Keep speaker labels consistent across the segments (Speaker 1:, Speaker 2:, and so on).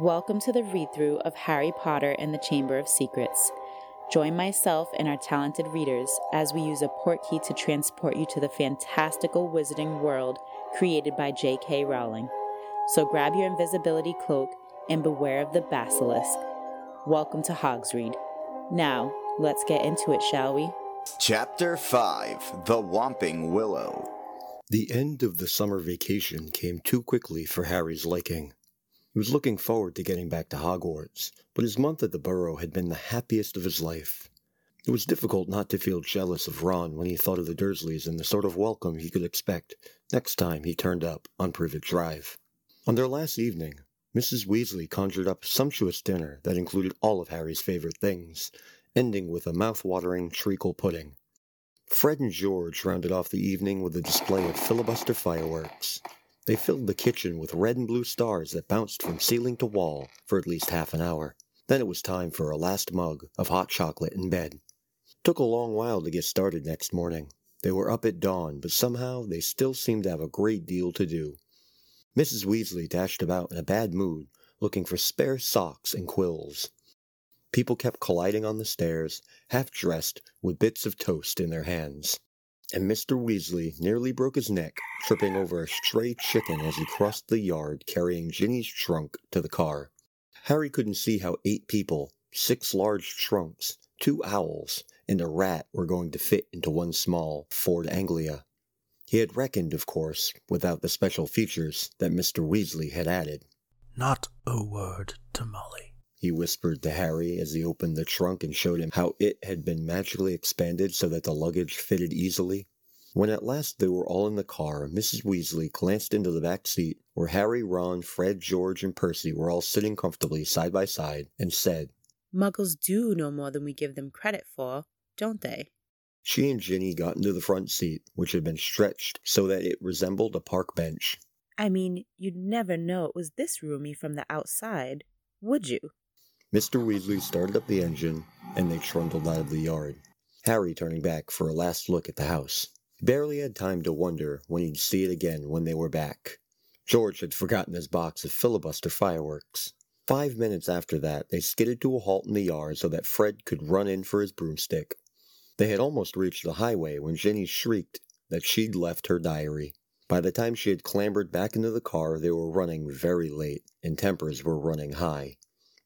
Speaker 1: Welcome to the read through of Harry Potter and the Chamber of Secrets. Join myself and our talented readers as we use a portkey to transport you to the fantastical wizarding world created by J.K. Rowling. So grab your invisibility cloak and beware of the basilisk. Welcome to Hogsreed. Now, let's get into it, shall we?
Speaker 2: Chapter 5 The Whomping Willow.
Speaker 3: The end of the summer vacation came too quickly for Harry's liking. He was looking forward to getting back to Hogwarts, but his month at the Burrow had been the happiest of his life. It was difficult not to feel jealous of Ron when he thought of the Dursleys and the sort of welcome he could expect next time he turned up on Privet Drive. On their last evening, Mrs. Weasley conjured up a sumptuous dinner that included all of Harry's favorite things, ending with a mouth-watering treacle pudding. Fred and George rounded off the evening with a display of filibuster fireworks. They filled the kitchen with red and blue stars that bounced from ceiling to wall for at least half an hour. Then it was time for a last mug of hot chocolate in bed. Took a long while to get started next morning. They were up at dawn, but somehow they still seemed to have a great deal to do. Mrs. Weasley dashed about in a bad mood, looking for spare socks and quills. People kept colliding on the stairs, half dressed, with bits of toast in their hands and Mr. Weasley nearly broke his neck tripping over a stray chicken as he crossed the yard carrying Ginny's trunk to the car. Harry couldn't see how eight people, six large trunks, two owls, and a rat were going to fit into one small Ford Anglia. He had reckoned, of course, without the special features that Mr. Weasley had added.
Speaker 4: Not a word to Molly
Speaker 3: he whispered to Harry as he opened the trunk and showed him how it had been magically expanded so that the luggage fitted easily. When at last they were all in the car, Mrs. Weasley glanced into the back seat, where Harry, Ron, Fred, George, and Percy were all sitting comfortably side by side, and said,
Speaker 1: Muggles do know more than we give them credit for, don't they?
Speaker 3: She and Ginny got into the front seat, which had been stretched so that it resembled a park bench.
Speaker 1: I mean, you'd never know it was this roomy from the outside, would you?
Speaker 3: Mr. Weasley started up the engine, and they trundled out of the yard, Harry turning back for a last look at the house. He barely had time to wonder when he'd see it again when they were back. George had forgotten his box of filibuster fireworks. Five minutes after that, they skidded to a halt in the yard so that Fred could run in for his broomstick. They had almost reached the highway when Ginny shrieked that she'd left her diary. By the time she had clambered back into the car, they were running very late, and tempers were running high.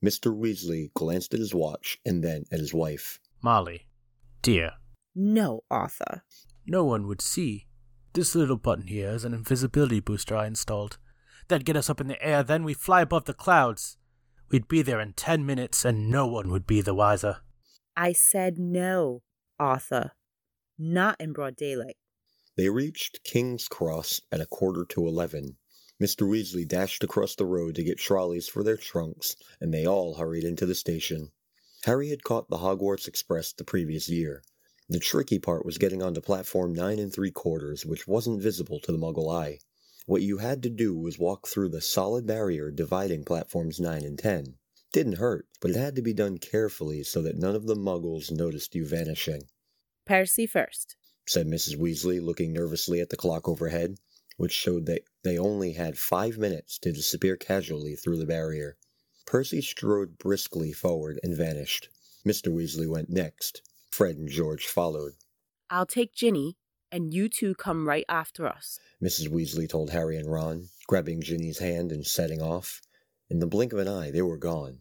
Speaker 3: Mr. Weasley glanced at his watch and then at his wife.
Speaker 4: Molly, dear.
Speaker 1: No, Arthur.
Speaker 4: No one would see. This little button here is an invisibility booster I installed. That'd get us up in the air, then we fly above the clouds. We'd be there in ten minutes, and no one would be the wiser.
Speaker 1: I said no, Arthur. Not in broad daylight.
Speaker 3: They reached King's Cross at a quarter to eleven. Mr. Weasley dashed across the road to get trolleys for their trunks, and they all hurried into the station. Harry had caught the Hogwarts Express the previous year. The tricky part was getting onto platform nine and three quarters, which wasn't visible to the muggle eye. What you had to do was walk through the solid barrier dividing platforms nine and ten. Didn't hurt, but it had to be done carefully so that none of the muggles noticed you vanishing.
Speaker 1: Percy first,
Speaker 3: said Mrs. Weasley, looking nervously at the clock overhead which showed that they only had five minutes to disappear casually through the barrier. Percy strode briskly forward and vanished. Mr. Weasley went next. Fred and George followed.
Speaker 1: I'll take Ginny, and you two come right after us,
Speaker 3: Mrs. Weasley told Harry and Ron, grabbing Ginny's hand and setting off. In the blink of an eye, they were gone.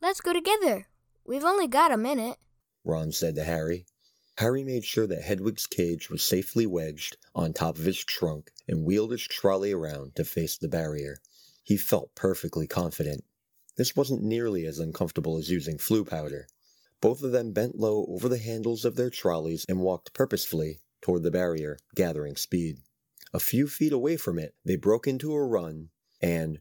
Speaker 5: Let's go together. We've only got a minute,
Speaker 3: Ron said to Harry. Harry made sure that Hedwig's cage was safely wedged on top of his trunk and wheeled his trolley around to face the barrier. He felt perfectly confident. This wasn't nearly as uncomfortable as using Floo powder. Both of them bent low over the handles of their trolleys and walked purposefully toward the barrier, gathering speed. A few feet away from it, they broke into a run, and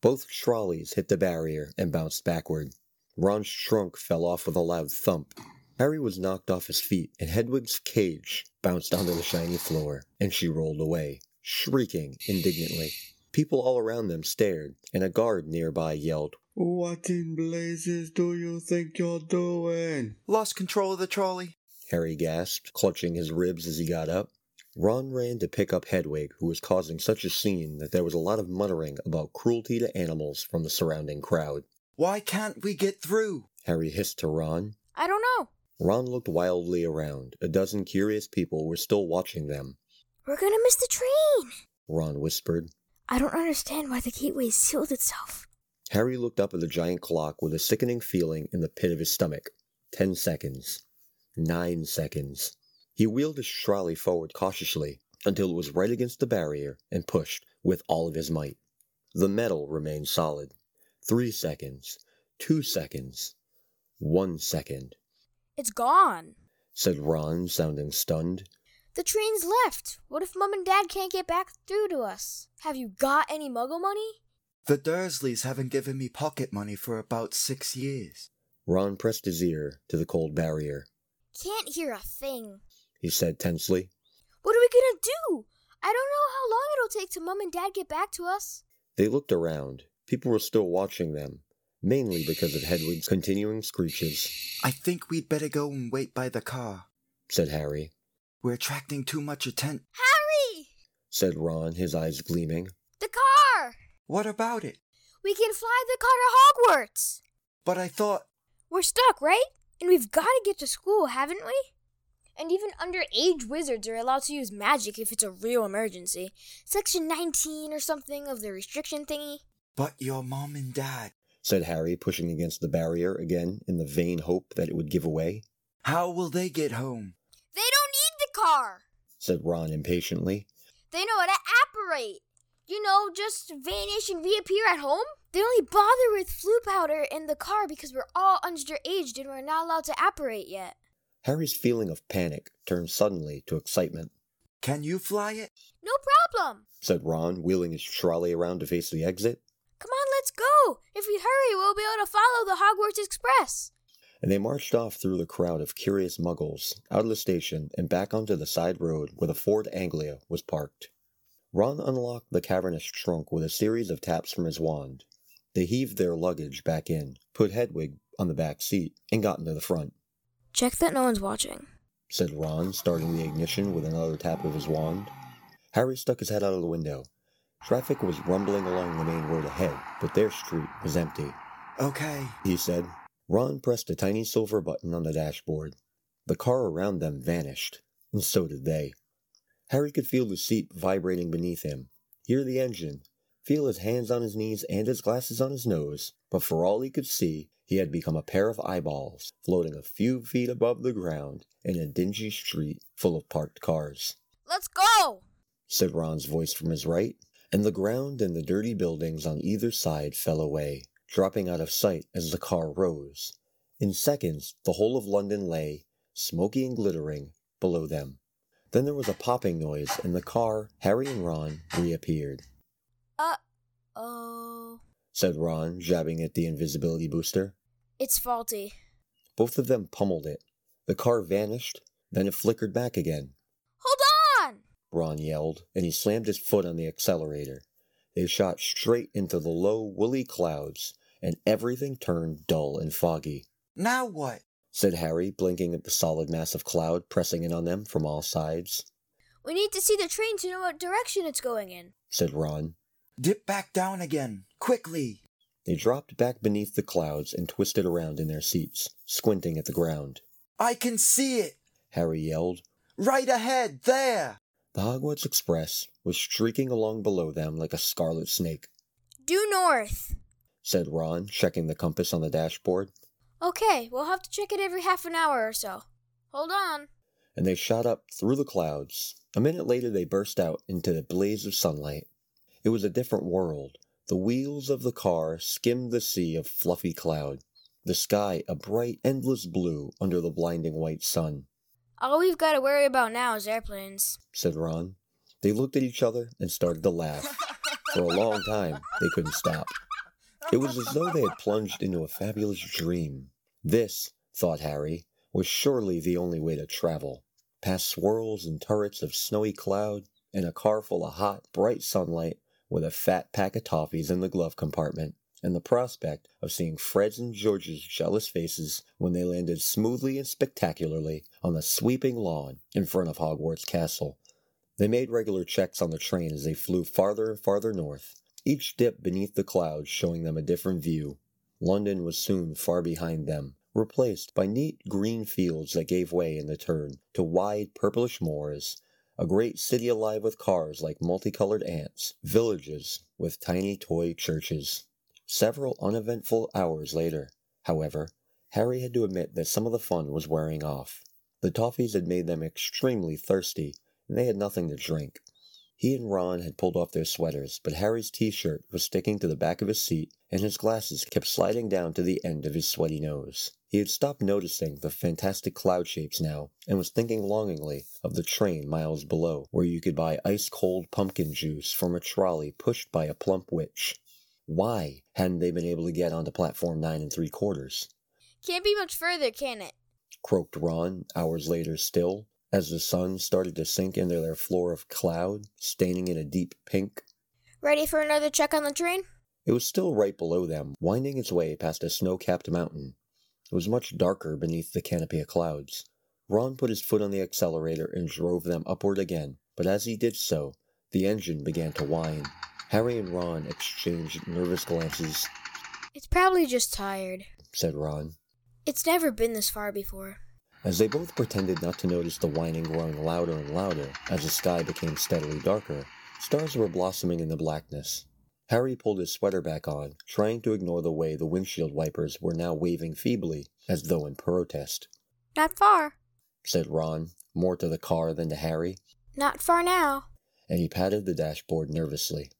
Speaker 3: both trolleys hit the barrier and bounced backward. Ron's trunk fell off with a loud thump, Harry was knocked off his feet, and Hedwig's cage bounced onto the shiny floor, and she rolled away, shrieking indignantly. People all around them stared, and a guard nearby yelled,
Speaker 6: What in blazes do you think you're doing?
Speaker 2: Lost control of the trolley.
Speaker 3: Harry gasped, clutching his ribs as he got up. Ron ran to pick up Hedwig, who was causing such a scene that there was a lot of muttering about cruelty to animals from the surrounding crowd.
Speaker 2: Why can't we get through?
Speaker 3: Harry hissed to Ron.
Speaker 5: I don't know.
Speaker 3: Ron looked wildly around. A dozen curious people were still watching them.
Speaker 5: We're gonna miss the train.
Speaker 3: Ron whispered.
Speaker 5: I don't understand why the gateway sealed itself.
Speaker 3: Harry looked up at the giant clock with a sickening feeling in the pit of his stomach. Ten seconds. Nine seconds. He wheeled his trolley forward cautiously until it was right against the barrier and pushed with all of his might. The metal remained solid. Three seconds. Two seconds. One second,
Speaker 5: It's gone.
Speaker 3: said Ron, sounding stunned.
Speaker 5: The train's left. What if Mum and Dad can't get back through to us? Have you got any muggle money?
Speaker 2: The Dursleys haven't given me pocket money for about six years.
Speaker 3: Ron pressed his ear to the cold barrier.
Speaker 5: Can't hear a thing.
Speaker 3: He said tensely.
Speaker 5: What are we gonna do? I don't know how long it'll take till Mum and Dad get back to us.
Speaker 3: They looked around. People were still watching them, mainly because of Hedwig's continuing screeches,
Speaker 2: I think we'd better go and wait by the car.
Speaker 3: said Harry.
Speaker 2: We're attracting too much attention.
Speaker 5: Harry!
Speaker 3: Said Ron, his eyes gleaming.
Speaker 5: The car!
Speaker 2: What about it?
Speaker 5: We can fly the car to Hogwarts!
Speaker 2: But I thought.
Speaker 5: We're stuck, right? And we've got to get to school, haven't we? And even underage wizards are allowed to use magic if it's a real emergency. Section 19 or something of the restriction thingy.
Speaker 2: But your mom and dad.
Speaker 3: Said Harry, pushing against the barrier again in the vain hope that it would give away.
Speaker 2: How will they get home?
Speaker 5: They don't need the car!
Speaker 3: said Ron impatiently.
Speaker 5: They know how to apparate. You know, just vanish and reappear at home? They only bother with Floo powder in the car because we're all underaged and we're not allowed to apparate yet.
Speaker 3: Harry's feeling of panic turned suddenly to excitement,
Speaker 2: Can you fly it?
Speaker 5: No problem.
Speaker 3: said Ron, wheeling his trolley around to face the exit.
Speaker 5: Come on, let's go. If we hurry, we'll be able to follow the Hogwarts Express.
Speaker 3: And they marched off through the crowd of curious muggles, out of the station, and back onto the side road where the Ford Anglia was parked. Ron unlocked the cavernous trunk with a series of taps from his wand. They heaved their luggage back in, put Hedwig on the back seat, and got into the front,
Speaker 5: Check that no one's watching.
Speaker 3: said Ron, starting the ignition with another tap of his wand. Harry stuck his head out of the window. Traffic was rumbling along the main road ahead, but their street was empty.
Speaker 2: Okay.
Speaker 3: he said. Ron pressed a tiny silver button on the dashboard. The car around them vanished, and so did they. Harry could feel the seat vibrating beneath him, hear the engine, feel his hands on his knees and his glasses on his nose, but for all he could see, he had become a pair of eyeballs floating a few feet above the ground in a dingy street full of parked cars.
Speaker 5: Let's go.
Speaker 3: Said Ron's voice from his right, and the ground and the dirty buildings on either side fell away, dropping out of sight as the car rose. In seconds, the whole of London lay, smoky and glittering, below them. Then there was a popping noise, and the car, Harry and Ron, reappeared,
Speaker 5: Uh oh.
Speaker 3: said Ron, jabbing at the invisibility booster.
Speaker 5: It's faulty.
Speaker 3: Both of them pummeled it. The car vanished, then it flickered back again.
Speaker 5: Hold on!
Speaker 3: Ron yelled, and he slammed his foot on the accelerator. They shot straight into the low, woolly clouds, and everything turned dull and foggy,
Speaker 2: Now what?
Speaker 3: said Harry, blinking at the solid mass of cloud pressing in on them from all sides.
Speaker 5: We need to see the train to know what direction it's going in.
Speaker 3: said Ron.
Speaker 2: Dip back down again. Quickly.
Speaker 3: They dropped back beneath the clouds and twisted around in their seats, squinting at the ground.
Speaker 2: I can see it.
Speaker 3: Harry yelled.
Speaker 2: Right ahead. There.
Speaker 3: The Hogwarts Express was streaking along below them like a scarlet snake,
Speaker 5: Due north.
Speaker 3: said Ron, checking the compass on the dashboard.
Speaker 5: Okay, we'll have to check it every half an hour or so. Hold on.
Speaker 3: and they shot up through the clouds. A minute later, they burst out into the blaze of sunlight. It was a different world. The wheels of the car skimmed the sea of fluffy cloud, the sky a bright, endless blue under the blinding white sun,
Speaker 5: All we've got to worry about now is airplanes.
Speaker 3: said Ron. They looked at each other and started to laugh. For a long time, they couldn't stop. It was as though they had plunged into a fabulous dream. This, thought Harry, was surely the only way to travel. Past swirls and turrets of snowy cloud, and a car full of hot, bright sunlight, with a fat pack of toffees in the glove compartment, and the prospect of seeing Fred's and George's jealous faces when they landed smoothly and spectacularly on the sweeping lawn in front of Hogwarts Castle. They made regular checks on the train as they flew farther and farther north, each dip beneath the clouds showing them a different view. London was soon far behind them, replaced by neat green fields that gave way in the turn to wide purplish moors, a great city alive with cars like multicolored ants, villages with tiny toy churches. Several uneventful hours later, however, Harry had to admit that some of the fun was wearing off. The toffees had made them extremely thirsty, and they had nothing to drink. He and Ron had pulled off their sweaters, but Harry's t-shirt was sticking to the back of his seat, and his glasses kept sliding down to the end of his sweaty nose. He had stopped noticing the fantastic cloud shapes now, and was thinking longingly of the train miles below, where you could buy ice-cold pumpkin juice from a trolley pushed by a plump witch. Why hadn't they been able to get onto platform nine and three quarters?
Speaker 5: Can't be much further, can it?
Speaker 3: croaked Ron, hours later still, as the sun started to sink into their floor of cloud, staining it a deep pink.
Speaker 5: Ready for another check on the train?
Speaker 3: It was still right below them, winding its way past a snow capped mountain. It was much darker beneath the canopy of clouds. Ron put his foot on the accelerator and drove them upward again, but as he did so, the engine began to whine. Harry and Ron exchanged nervous glances,
Speaker 5: It's probably just tired.
Speaker 3: said Ron.
Speaker 5: It's never been this far before.
Speaker 3: As they both pretended not to notice the whining growing louder and louder as the sky became steadily darker, stars were blossoming in the blackness. Harry pulled his sweater back on, trying to ignore the way the windshield wipers were now waving feebly, as though in protest.
Speaker 5: Not far.
Speaker 3: Said Ron, more to the car than to Harry,
Speaker 5: Not far now.
Speaker 3: and he patted the dashboard nervously.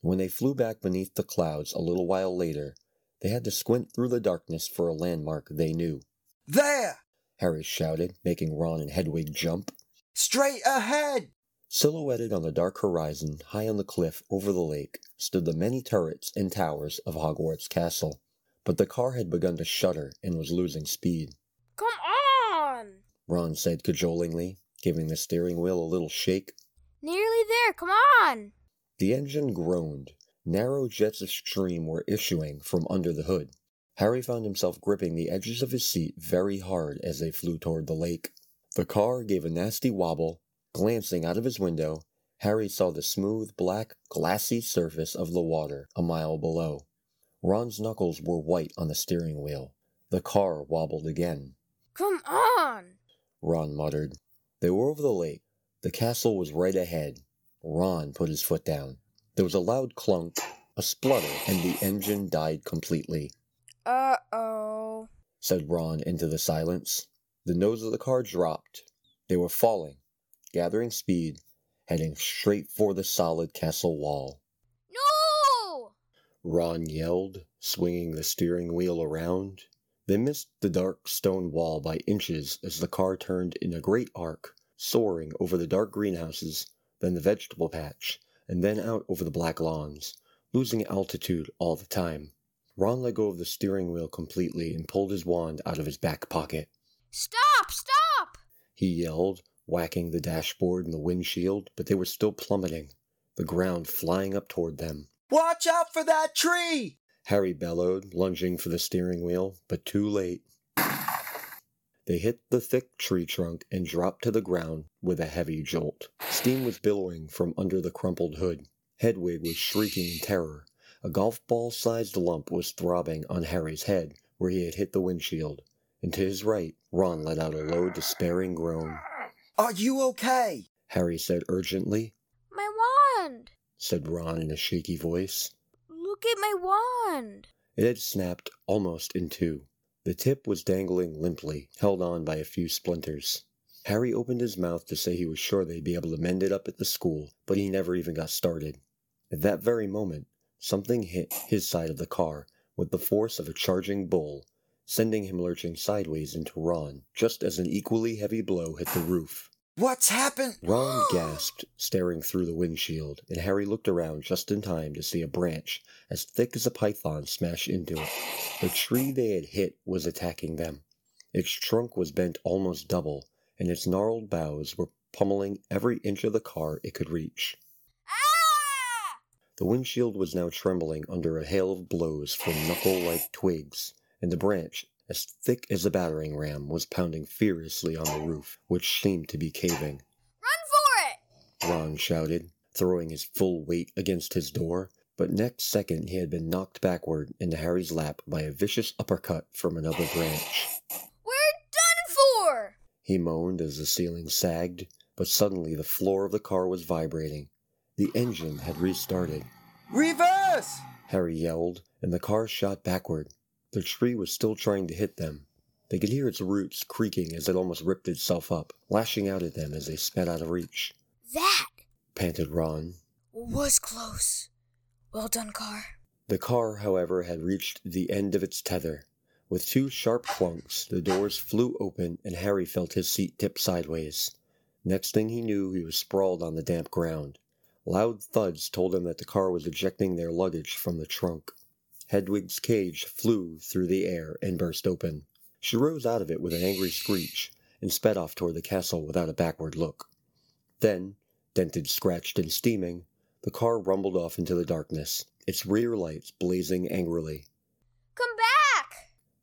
Speaker 3: When they flew back beneath the clouds a little while later, they had to squint through the darkness for a landmark they knew.
Speaker 2: There!
Speaker 3: Harry shouted, making Ron and Hedwig jump.
Speaker 2: Straight ahead!
Speaker 3: Silhouetted on the dark horizon, high on the cliff over the lake, stood the many turrets and towers of Hogwarts Castle. But the car had begun to shudder and was losing speed.
Speaker 5: Come on!
Speaker 3: Ron said cajolingly, giving the steering wheel a little shake.
Speaker 5: Nearly there, come on!
Speaker 3: The engine groaned. Narrow jets of steam were issuing from under the hood. Harry found himself gripping the edges of his seat very hard as they flew toward the lake. The car gave a nasty wobble. Glancing out of his window, Harry saw the smooth, black, glassy surface of the water a mile below. Ron's knuckles were white on the steering wheel. The car wobbled again.
Speaker 5: Come on!
Speaker 3: Ron muttered. They were over the lake. The castle was right ahead. Ron put his foot down. There was a loud clunk, a splutter, and the engine died completely,
Speaker 5: Uh oh.
Speaker 3: said Ron into the silence. The nose of the car dropped. They were falling, gathering speed, heading straight for the solid castle wall.
Speaker 5: No!
Speaker 3: Ron yelled, swinging the steering wheel around. They missed the dark stone wall by inches as the car turned in a great arc, soaring over the dark greenhouses, then the vegetable patch, and then out over the black lawns, losing altitude all the time. Ron let go of the steering wheel completely and pulled his wand out of his back pocket.
Speaker 5: Stop! Stop!
Speaker 3: He yelled, whacking the dashboard and the windshield, but they were still plummeting, the ground flying up toward them.
Speaker 2: Watch out for that tree!
Speaker 3: Harry bellowed, lunging for the steering wheel, but too late. They hit the thick tree trunk and dropped to the ground with a heavy jolt. Steam was billowing from under the crumpled hood. Hedwig was shrieking in terror. A golf ball sized lump was throbbing on Harry's head where he had hit the windshield, and to his right, Ron let out a low, despairing groan.
Speaker 2: Are you okay?
Speaker 3: Harry said urgently,
Speaker 5: My wand!
Speaker 3: said Ron in a shaky voice.
Speaker 5: Look at my wand!
Speaker 3: It had snapped almost in two. The tip was dangling limply, held on by a few splinters. Harry opened his mouth to say he was sure they'd be able to mend it up at the school, but he never even got started. At that very moment, something hit his side of the car with the force of a charging bull, sending him lurching sideways into Ron, just as an equally heavy blow hit the roof.
Speaker 2: What's happened?
Speaker 3: Ron gasped, staring through the windshield, and Harry looked around just in time to see a branch as thick as a python smash into it. The tree they had hit was attacking them. Its trunk was bent almost double, and its gnarled boughs were pummeling every inch of the car it could reach.
Speaker 5: Ah!
Speaker 3: The windshield was now trembling under a hail of blows from knuckle like twigs, and the branch, as thick as a battering ram, was pounding furiously on the roof, which seemed to be caving.
Speaker 5: Run for it!
Speaker 3: Ron shouted, throwing his full weight against his door. But next second he had been knocked backward into Harry's lap by a vicious uppercut from another branch.
Speaker 5: We're done for!
Speaker 3: He moaned as the ceiling sagged, but suddenly the floor of the car was vibrating. The engine had restarted.
Speaker 2: Reverse!
Speaker 3: Harry yelled, and the car shot backward. The tree was still trying to hit them. They could hear its roots creaking as it almost ripped itself up, lashing out at them as they sped out of reach.
Speaker 5: That
Speaker 3: Panted Ron.
Speaker 5: was close. Well done, car.
Speaker 3: The car, however, had reached the end of its tether. With two sharp clunks, the doors flew open and Harry felt his seat tip sideways. Next thing he knew, he was sprawled on the damp ground. Loud thuds told him that the car was ejecting their luggage from the trunk. Hedwig's cage flew through the air and burst open. She rose out of it with an angry screech and sped off toward the castle without a backward look. Then, dented, scratched, and steaming, the car rumbled off into the darkness, its rear lights blazing angrily.
Speaker 5: Come back!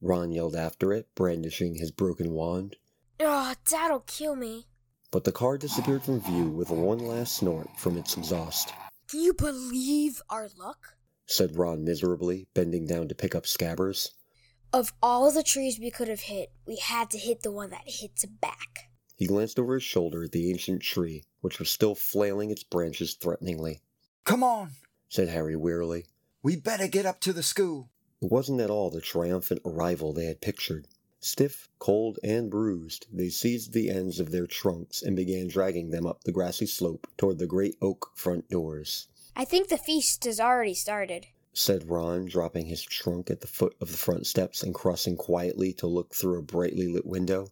Speaker 3: Ron yelled after it, brandishing his broken wand.
Speaker 5: Oh, Dad'll kill me.
Speaker 3: But the car disappeared from view with one last snort from its exhaust,
Speaker 5: Can you believe our luck?
Speaker 3: Said Ron miserably, bending down to pick up Scabbers.
Speaker 5: Of all the trees we could have hit, we had to hit the one that hits back.
Speaker 3: He glanced over his shoulder at the ancient tree, which was still flailing its branches threateningly.
Speaker 2: Come on!
Speaker 3: Said Harry wearily.
Speaker 2: We better get up to the school.
Speaker 3: It wasn't at all the triumphant arrival they had pictured. Stiff, cold, and bruised, they seized the ends of their trunks and began dragging them up the grassy slope toward the great oak front doors.
Speaker 5: I think the feast has already started.
Speaker 3: Said Ron, dropping his trunk at the foot of the front steps and crossing quietly to look through a brightly lit window.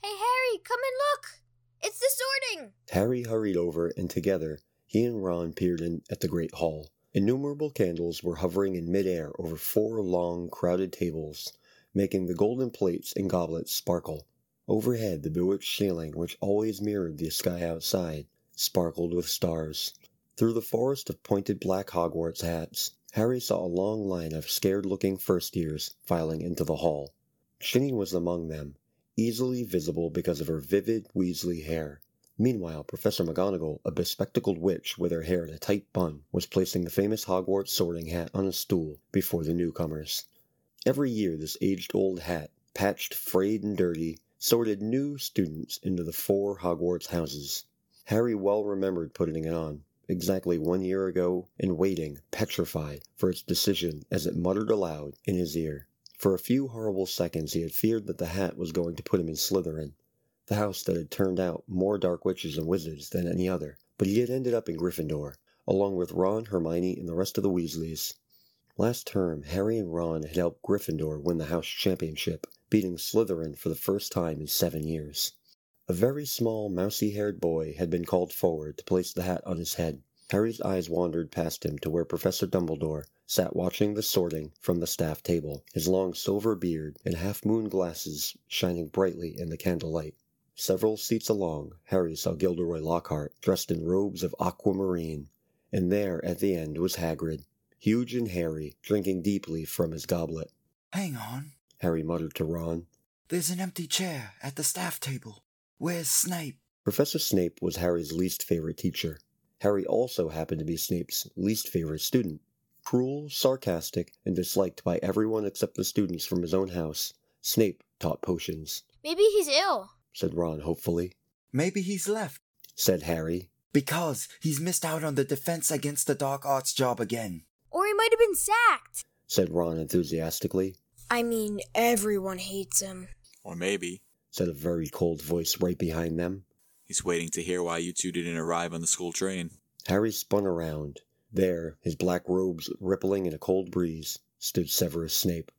Speaker 5: Hey, Harry, come and look! It's the sorting!
Speaker 3: Harry hurried over, and together he and Ron peered in at the great hall. Innumerable candles were hovering in midair over four long, crowded tables, making the golden plates and goblets sparkle. Overhead, the bewitched ceiling, which always mirrored the sky outside, sparkled with stars. Through the forest of pointed black Hogwarts hats, Harry saw a long line of scared looking first years filing into the hall. Ginny was among them, easily visible because of her vivid Weasley hair. Meanwhile, Professor McGonagall, a bespectacled witch with her hair in a tight bun, was placing the famous Hogwarts sorting hat on a stool before the newcomers. Every year, this aged old hat, patched, frayed, and dirty, sorted new students into the four Hogwarts houses. Harry well remembered putting it on, exactly one year ago, and waiting, petrified, for its decision as it muttered aloud in his ear. For a few horrible seconds he had feared that the hat was going to put him in Slytherin, the house that had turned out more dark witches and wizards than any other, but he had ended up in Gryffindor, along with Ron, Hermione, and the rest of the Weasleys. Last term, Harry and Ron had helped Gryffindor win the house championship, beating Slytherin for the first time in seven years. A very small, mousy-haired boy had been called forward to place the hat on his head. Harry's eyes wandered past him to where Professor Dumbledore sat watching the sorting from the staff table, his long silver beard and half-moon glasses shining brightly in the candlelight. Several seats along, Harry saw Gilderoy Lockhart, dressed in robes of aquamarine, and there at the end was Hagrid, huge and hairy, drinking deeply from his goblet.
Speaker 2: Hang on.
Speaker 3: Harry muttered to Ron.
Speaker 2: There's an empty chair at the staff table. Where's Snape?
Speaker 3: Professor Snape was Harry's least favorite teacher. Harry also happened to be Snape's least favorite student. Cruel, sarcastic, and disliked by everyone except the students from his own house, Snape taught potions,
Speaker 5: Maybe he's ill.
Speaker 3: said Ron hopefully.
Speaker 2: Maybe he's left.
Speaker 3: Said Harry.
Speaker 2: Because he's missed out on the defense against the dark arts job again.
Speaker 5: Or he might have been sacked.
Speaker 3: said Ron enthusiastically,
Speaker 5: I mean, everyone hates him.
Speaker 7: Or maybe
Speaker 3: said a very cold voice right behind them.
Speaker 7: he's waiting to hear why you two didn't arrive on the school train.
Speaker 3: Harry spun around. There, his black robes rippling in a cold breeze, stood Severus Snape.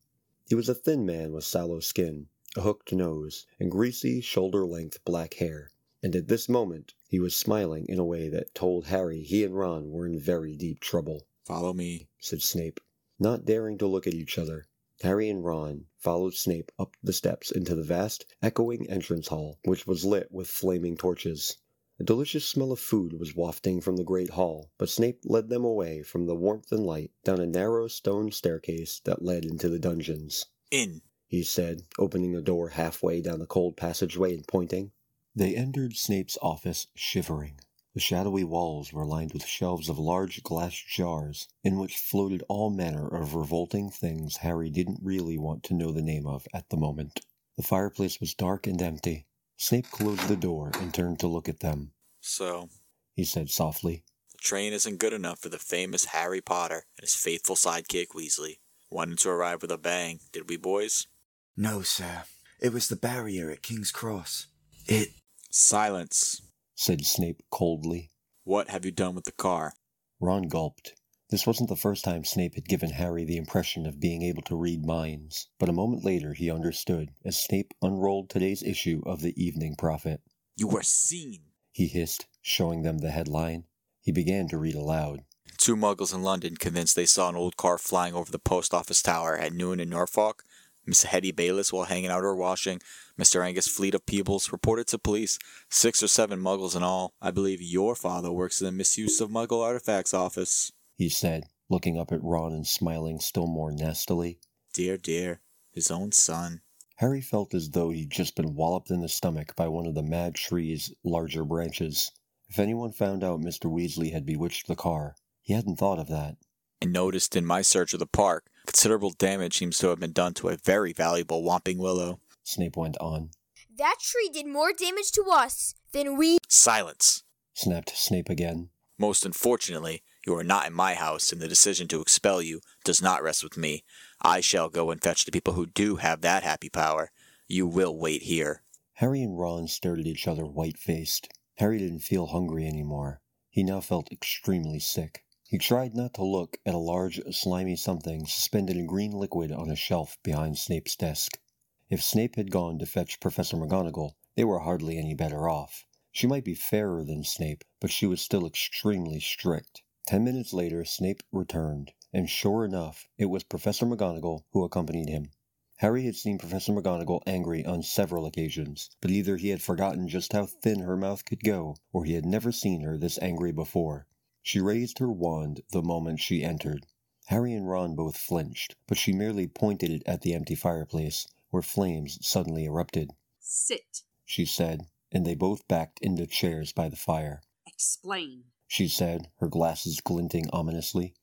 Speaker 3: He was a thin man with sallow skin, a hooked nose, and greasy, shoulder length black hair. And at this moment, he was smiling in a way that told Harry he and Ron were in very deep trouble,
Speaker 7: Follow me.
Speaker 3: said Snape. Not daring to look at each other, Harry and Ron followed Snape up the steps into the vast, echoing entrance hall, which was lit with flaming torches. A delicious smell of food was wafting from the great hall, but Snape led them away from the warmth and light down a narrow stone staircase that led into the dungeons.
Speaker 7: In.
Speaker 3: He said, opening a door halfway down the cold passageway and pointing. They entered Snape's office shivering. The shadowy walls were lined with shelves of large glass jars in which floated all manner of revolting things Harry didn't really want to know the name of at the moment. The fireplace was dark and empty. Snape closed the door and turned to look at them.
Speaker 7: So,
Speaker 3: He said softly,
Speaker 7: the train isn't good enough for the famous Harry Potter and his faithful sidekick Weasley. Wanted to arrive with a bang, did we, boys?
Speaker 2: No, sir. It was the barrier at King's Cross. It.
Speaker 7: Silence.
Speaker 3: Said Snape coldly.
Speaker 7: What have you done with the car?
Speaker 3: Ron gulped. This wasn't the first time Snape had given Harry the impression of being able to read minds, but a moment later he understood as Snape unrolled today's issue of the Evening Prophet.
Speaker 7: You were seen.
Speaker 3: He hissed, showing them the headline. He began to read aloud.
Speaker 7: Two muggles in London convinced they saw an old car flying over the post office tower at noon in Norfolk. Miss Hetty Bayliss, while hanging out or washing, Mr. Angus Fleet of Peebles reported to police six or seven muggles in all. I believe your father works in the misuse of muggle artifacts office.
Speaker 3: He said, looking up at Ron and smiling still more nastily.
Speaker 7: Dear, dear, his own son.
Speaker 3: Harry felt as though he'd just been walloped in the stomach by one of the mad tree's larger branches. If anyone found out Mr. Weasley had bewitched the car, he hadn't thought of that.
Speaker 7: I noticed in my search of the park, considerable damage seems to have been done to a very valuable Whomping Willow.
Speaker 3: Snape went on.
Speaker 5: That tree did more damage to us than we.
Speaker 7: Silence.
Speaker 3: Snapped Snape again.
Speaker 7: Most unfortunately, you are not in my house, and the decision to expel you does not rest with me. I shall go and fetch the people who do have that happy power. You will wait here.
Speaker 3: Harry and Ron stared at each other white faced. Harry didn't feel hungry anymore. He now felt extremely sick. He tried not to look at a large, slimy something suspended in green liquid on a shelf behind Snape's desk. If Snape had gone to fetch Professor McGonagall, they were hardly any better off. She might be fairer than Snape, but she was still extremely strict. Ten minutes later, Snape returned, and sure enough, it was Professor McGonagall who accompanied him. Harry had seen Professor McGonagall angry on several occasions, but either he had forgotten just how thin her mouth could go, or he had never seen her this angry before. She raised her wand the moment she entered. Harry and Ron both flinched, but she merely pointed it at the empty fireplace, where flames suddenly erupted.
Speaker 8: Sit.
Speaker 3: She said, and they both backed into chairs by the fire.
Speaker 8: Explain.
Speaker 3: She said, her glasses glinting ominously.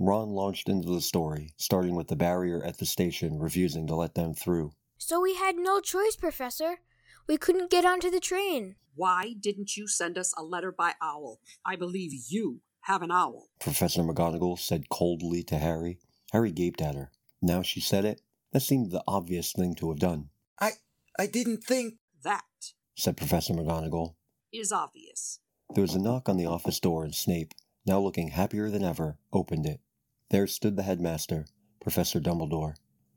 Speaker 3: Ron launched into the story, starting with the barrier at the station refusing to let them through.
Speaker 5: So we had no choice, Professor. We couldn't get onto the train.
Speaker 8: Why didn't you send us a letter by owl? I believe you have an owl.
Speaker 3: Professor McGonagall said coldly to Harry. Harry gaped at her. Now she said it. That seemed the obvious thing to have done,
Speaker 2: I. I didn't think.
Speaker 8: That
Speaker 3: said Professor McGonagall.
Speaker 8: is obvious.
Speaker 3: There was a knock on the office door, and Snape, now looking happier than ever, opened it. There stood the headmaster, Professor Dumbledore.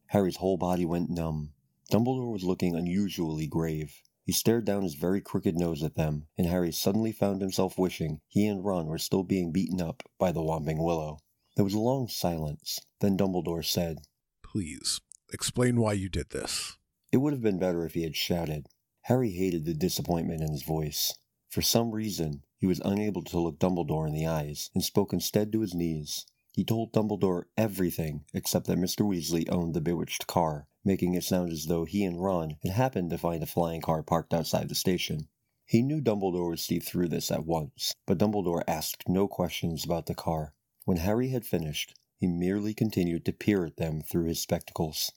Speaker 3: Harry's whole body went numb. Dumbledore was looking unusually grave. He stared down his very crooked nose at them, and Harry suddenly found himself wishing he and Ron were still being beaten up by the Whomping Willow. There was a long silence. Then Dumbledore said,
Speaker 9: Please, explain why you did this.
Speaker 3: It would have been better if he had shouted. Harry hated the disappointment in his voice. For some reason, he was unable to look Dumbledore in the eyes, and spoke instead to his knees. He told Dumbledore everything except that Mr. Weasley owned the bewitched car, making it sound as though he and Ron had happened to find a flying car parked outside the station. He knew Dumbledore would see through this at once, but Dumbledore asked no questions about the car. When Harry had finished, he merely continued to peer at them through his spectacles,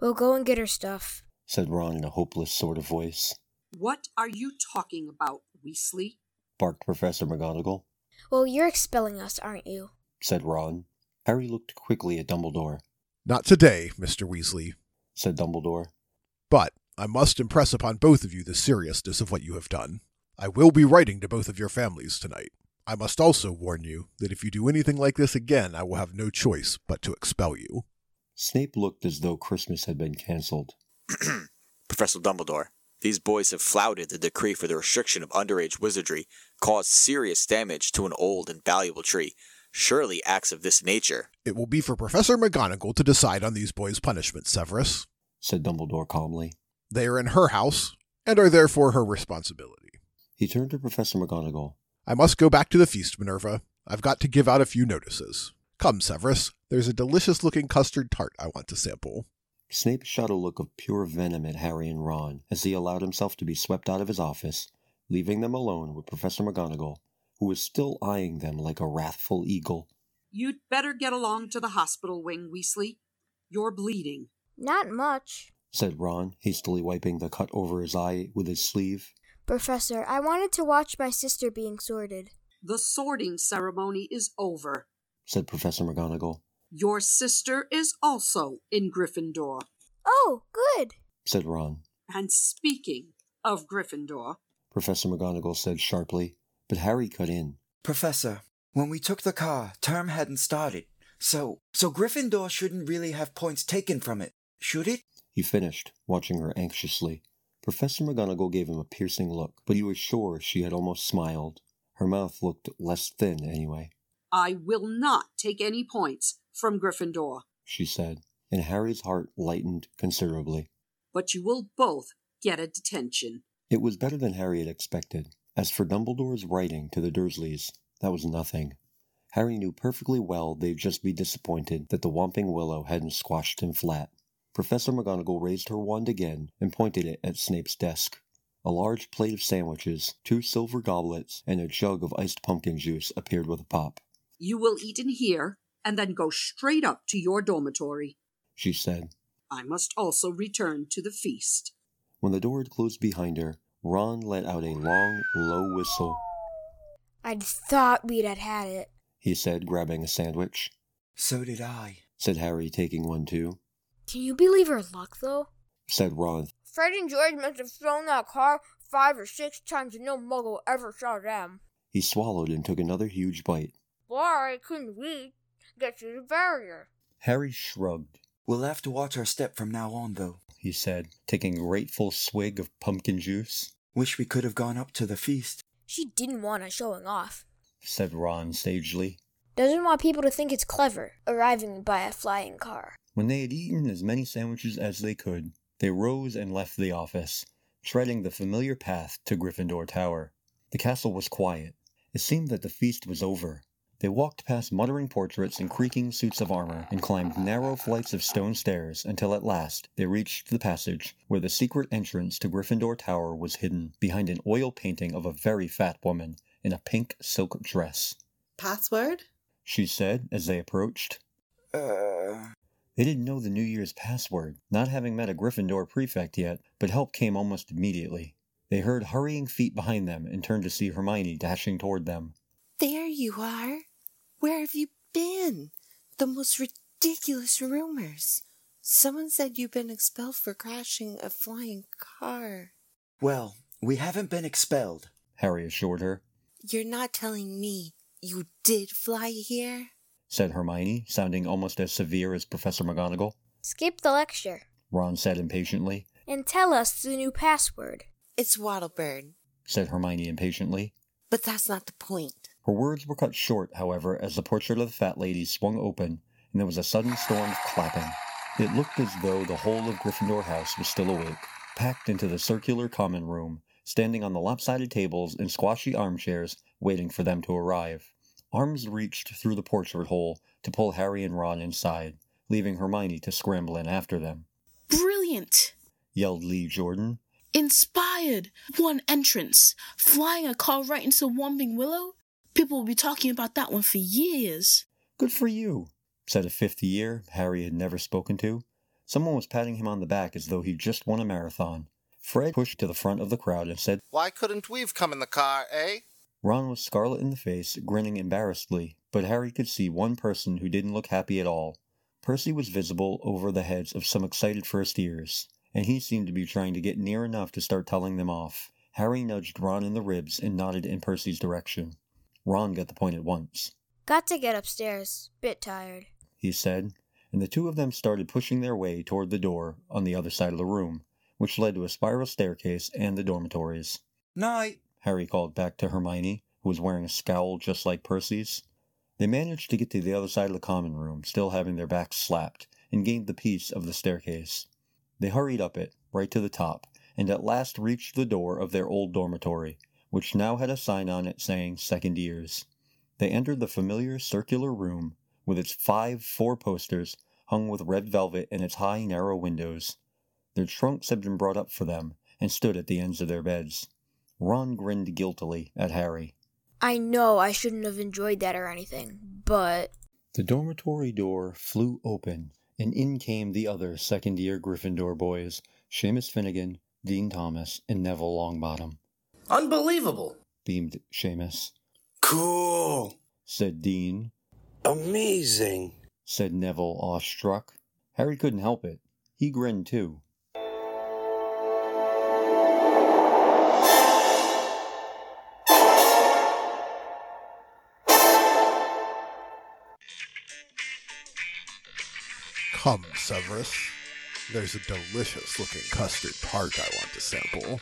Speaker 5: We'll go and get her stuff.
Speaker 3: said Ron in a hopeless sort of voice.
Speaker 8: What are you talking about, Weasley?
Speaker 3: Barked Professor McGonagall,
Speaker 5: Well, you're expelling us, aren't you?
Speaker 3: said Ron. Harry looked quickly at Dumbledore,
Speaker 9: Not today, Mr. Weasley,
Speaker 3: said Dumbledore.
Speaker 9: but I must impress upon both of you the seriousness of what you have done. I will be writing to both of your families tonight. I must also warn you that if you do anything like this again, I will have no choice but to expel you.
Speaker 3: Snape looked as though Christmas had been cancelled.
Speaker 7: Professor Dumbledore, these boys have flouted the decree for the restriction of underage wizardry, caused serious damage to an old and valuable tree. Surely acts of this nature.
Speaker 9: It will be for Professor McGonagall to decide on these boys' punishment, Severus.
Speaker 3: said Dumbledore calmly.
Speaker 9: They are in her house and are therefore her responsibility.
Speaker 3: He turned to Professor McGonagall.
Speaker 9: I must go back to the feast, Minerva. I've got to give out a few notices. Come, Severus. There's a delicious looking custard tart I want to sample.
Speaker 3: Snape shot a look of pure venom at Harry and Ron as he allowed himself to be swept out of his office, leaving them alone with Professor McGonagall, who was still eyeing them like a wrathful eagle.
Speaker 8: You'd better get along to the hospital wing, Weasley. You're bleeding.
Speaker 5: Not much.
Speaker 3: said Ron, hastily wiping the cut over his eye with his sleeve.
Speaker 5: Professor, I wanted to watch my sister being sorted.
Speaker 8: The sorting ceremony is over.
Speaker 3: said Professor McGonagall.
Speaker 8: Your sister is also in Gryffindor.
Speaker 5: Oh, good.
Speaker 3: said Ron.
Speaker 8: And speaking of Gryffindor,
Speaker 3: Professor McGonagall said sharply, but Harry cut in.
Speaker 2: Professor, when we took the car, term hadn't started. So, so Gryffindor shouldn't really have points taken from it, should it?
Speaker 3: He finished, watching her anxiously. Professor McGonagall gave him a piercing look, but he was sure she had almost smiled. Her mouth looked less thin, anyway.
Speaker 8: I will not take any points from Gryffindor,
Speaker 3: she said, and Harry's heart lightened considerably.
Speaker 8: but you will both get a detention.
Speaker 3: It was better than Harry had expected. As for Dumbledore's writing to the Dursleys, that was nothing. Harry knew perfectly well they'd just be disappointed that the Whomping Willow hadn't squashed him flat. Professor McGonagall raised her wand again and pointed it at Snape's desk. A large plate of sandwiches, two silver goblets, and a jug of iced pumpkin juice appeared with a pop.
Speaker 8: You will eat in here and then go straight up to your dormitory.
Speaker 3: She said.
Speaker 8: I must also return to the feast.
Speaker 3: When the door had closed behind her, Ron let out a long, low whistle.
Speaker 5: I thought we'd had had it.
Speaker 3: He said, grabbing a sandwich.
Speaker 2: So did I.
Speaker 3: Said Harry, taking one too.
Speaker 5: Can you believe our luck, though?
Speaker 3: Said Ron,
Speaker 5: Fred and George must have thrown that car five or six times and no muggle ever saw them.
Speaker 3: He swallowed and took another huge bite.
Speaker 5: Why I couldn't we get through the barrier?
Speaker 3: Harry shrugged.
Speaker 2: We'll have to watch our step from now on, though.
Speaker 3: He said, taking a grateful swig of pumpkin juice.
Speaker 2: Wish we could have gone up to the feast.
Speaker 5: She didn't want us showing off.
Speaker 3: Said Ron sagely.
Speaker 5: Doesn't want people to think it's clever, arriving by a flying car.
Speaker 3: When they had eaten as many sandwiches as they could, they rose and left the office, treading the familiar path to Gryffindor Tower. The castle was quiet. It seemed that the feast was over. They walked past muttering portraits and creaking suits of armor and climbed narrow flights of stone stairs until at last they reached the passage where the secret entrance to Gryffindor Tower was hidden behind an oil painting of a very fat woman in a pink silk dress.
Speaker 10: Password?
Speaker 3: She said as they approached.
Speaker 2: Uh.
Speaker 3: They didn't know the New Year's password, not having met a Gryffindor prefect yet, but help came almost immediately. They heard hurrying feet behind them and turned to see Hermione dashing toward them.
Speaker 10: There you are. Where have you been? The most ridiculous rumors. Someone said you've been expelled for crashing a flying car.
Speaker 2: Well, we haven't been expelled.
Speaker 3: Harry assured her,
Speaker 10: You're not telling me you did fly here?
Speaker 3: said Hermione, sounding almost as severe as Professor McGonagall.
Speaker 5: Skip the lecture
Speaker 3: Ron said impatiently,
Speaker 5: and tell us the new password.
Speaker 10: It's Wattlebird.
Speaker 3: said Hermione impatiently.
Speaker 10: But that's not the point.
Speaker 3: Her words were cut short, however, as the portrait of the fat lady swung open, and there was a sudden storm of clapping. It looked as though the whole of Gryffindor House was still awake, packed into the circular common room, standing on the lopsided tables and squashy armchairs, waiting for them to arrive. Arms reached through the portrait hole to pull Harry and Ron inside, leaving Hermione to scramble in after them.
Speaker 11: Brilliant!
Speaker 3: Yelled Lee Jordan.
Speaker 11: Inspired! One entrance. Flying a car right into Whomping Willow? People will be talking about that one for years.
Speaker 3: Good for you, said a fifth year Harry had never spoken to. Someone was patting him on the back as though he'd just won a marathon. Fred pushed to the front of the crowd and said,
Speaker 12: Why couldn't we've come in the car, eh?
Speaker 3: Ron was scarlet in the face, grinning embarrassedly, but Harry could see one person who didn't look happy at all. Percy was visible over the heads of some excited first years, and he seemed to be trying to get near enough to start telling them off. Harry nudged Ron in the ribs and nodded in Percy's direction. Ron got the point at once.
Speaker 5: Got to get upstairs. Bit tired.
Speaker 3: He said, and the two of them started pushing their way toward the door on the other side of the room, which led to a spiral staircase and the dormitories.
Speaker 2: Night.
Speaker 3: Harry called back to Hermione, who was wearing a scowl just like Percy's. They managed to get to the other side of the common room, still having their backs slapped, and gained the peace of the staircase. They hurried up it, right to the top, and at last reached the door of their old dormitory, which now had a sign on it saying second years. They entered the familiar circular room, with its five four posters hung with red velvet and its high narrow windows. Their trunks had been brought up for them, and stood at the ends of their beds. Ron grinned guiltily at Harry.
Speaker 5: I know I shouldn't have enjoyed that or anything, but.
Speaker 3: The dormitory door flew open, and in came the other second year Gryffindor boys Seamus Finnigan, Dean Thomas, and Neville Longbottom.
Speaker 13: Unbelievable!
Speaker 3: beamed Seamus.
Speaker 13: Cool!
Speaker 3: said Dean.
Speaker 13: Amazing!
Speaker 3: said Neville, awestruck. Harry couldn't help it. He grinned too.
Speaker 9: Come, Severus. There's a delicious looking custard tart I want to sample.